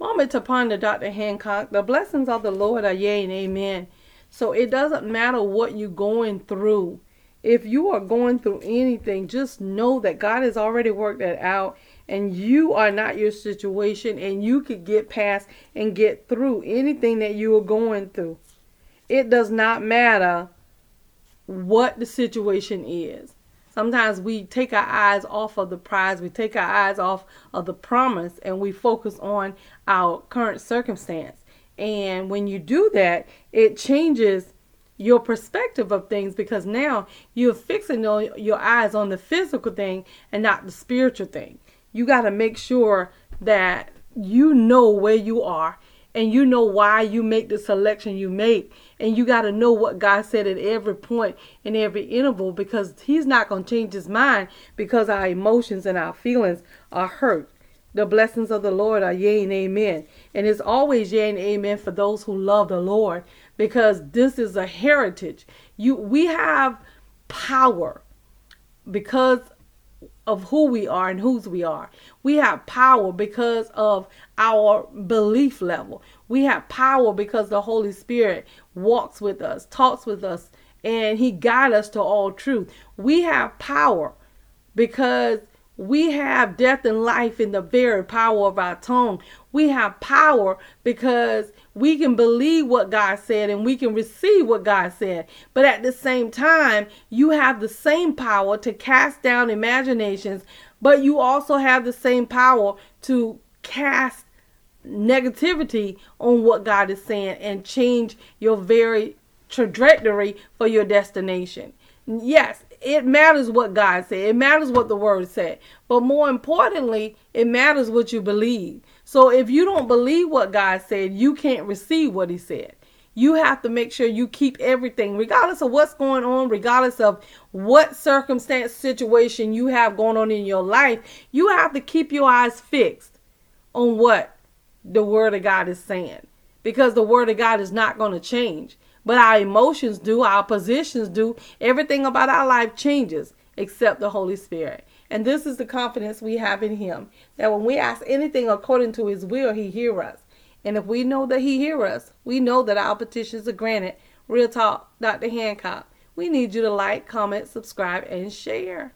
Moment to ponder, Dr. Hancock. The blessings of the Lord are yea and amen. So it doesn't matter what you're going through. If you are going through anything, just know that God has already worked that out and you are not your situation and you could get past and get through anything that you are going through. It does not matter what the situation is. Sometimes we take our eyes off of the prize, we take our eyes off of the promise, and we focus on our current circumstance. And when you do that, it changes your perspective of things because now you're fixing your eyes on the physical thing and not the spiritual thing you got to make sure that you know where you are and you know why you make the selection you make. And you got to know what God said at every point in every interval because he's not going to change his mind because our emotions and our feelings are hurt. The blessings of the Lord are yea and amen. And it's always yea and amen for those who love the Lord because this is a heritage. You we have power because of who we are and whose we are. We have power because of our belief level. We have power because the Holy Spirit walks with us, talks with us, and He guides us to all truth. We have power because we have death and life in the very power of our tongue. We have power because we can believe what God said and we can receive what God said. But at the same time, you have the same power to cast down imaginations, but you also have the same power to cast negativity on what God is saying and change your very trajectory for your destination. Yes, it matters what God said. It matters what the word said. But more importantly, it matters what you believe. So if you don't believe what God said, you can't receive what he said. You have to make sure you keep everything, regardless of what's going on, regardless of what circumstance, situation you have going on in your life, you have to keep your eyes fixed on what the Word of God is saying. Because the Word of God is not going to change. But our emotions do, our positions do. Everything about our life changes except the Holy Spirit. And this is the confidence we have in Him that when we ask anything according to His will, He hears us. And if we know that He hears us, we know that our petitions are granted. Real talk, Dr. Hancock. We need you to like, comment, subscribe, and share.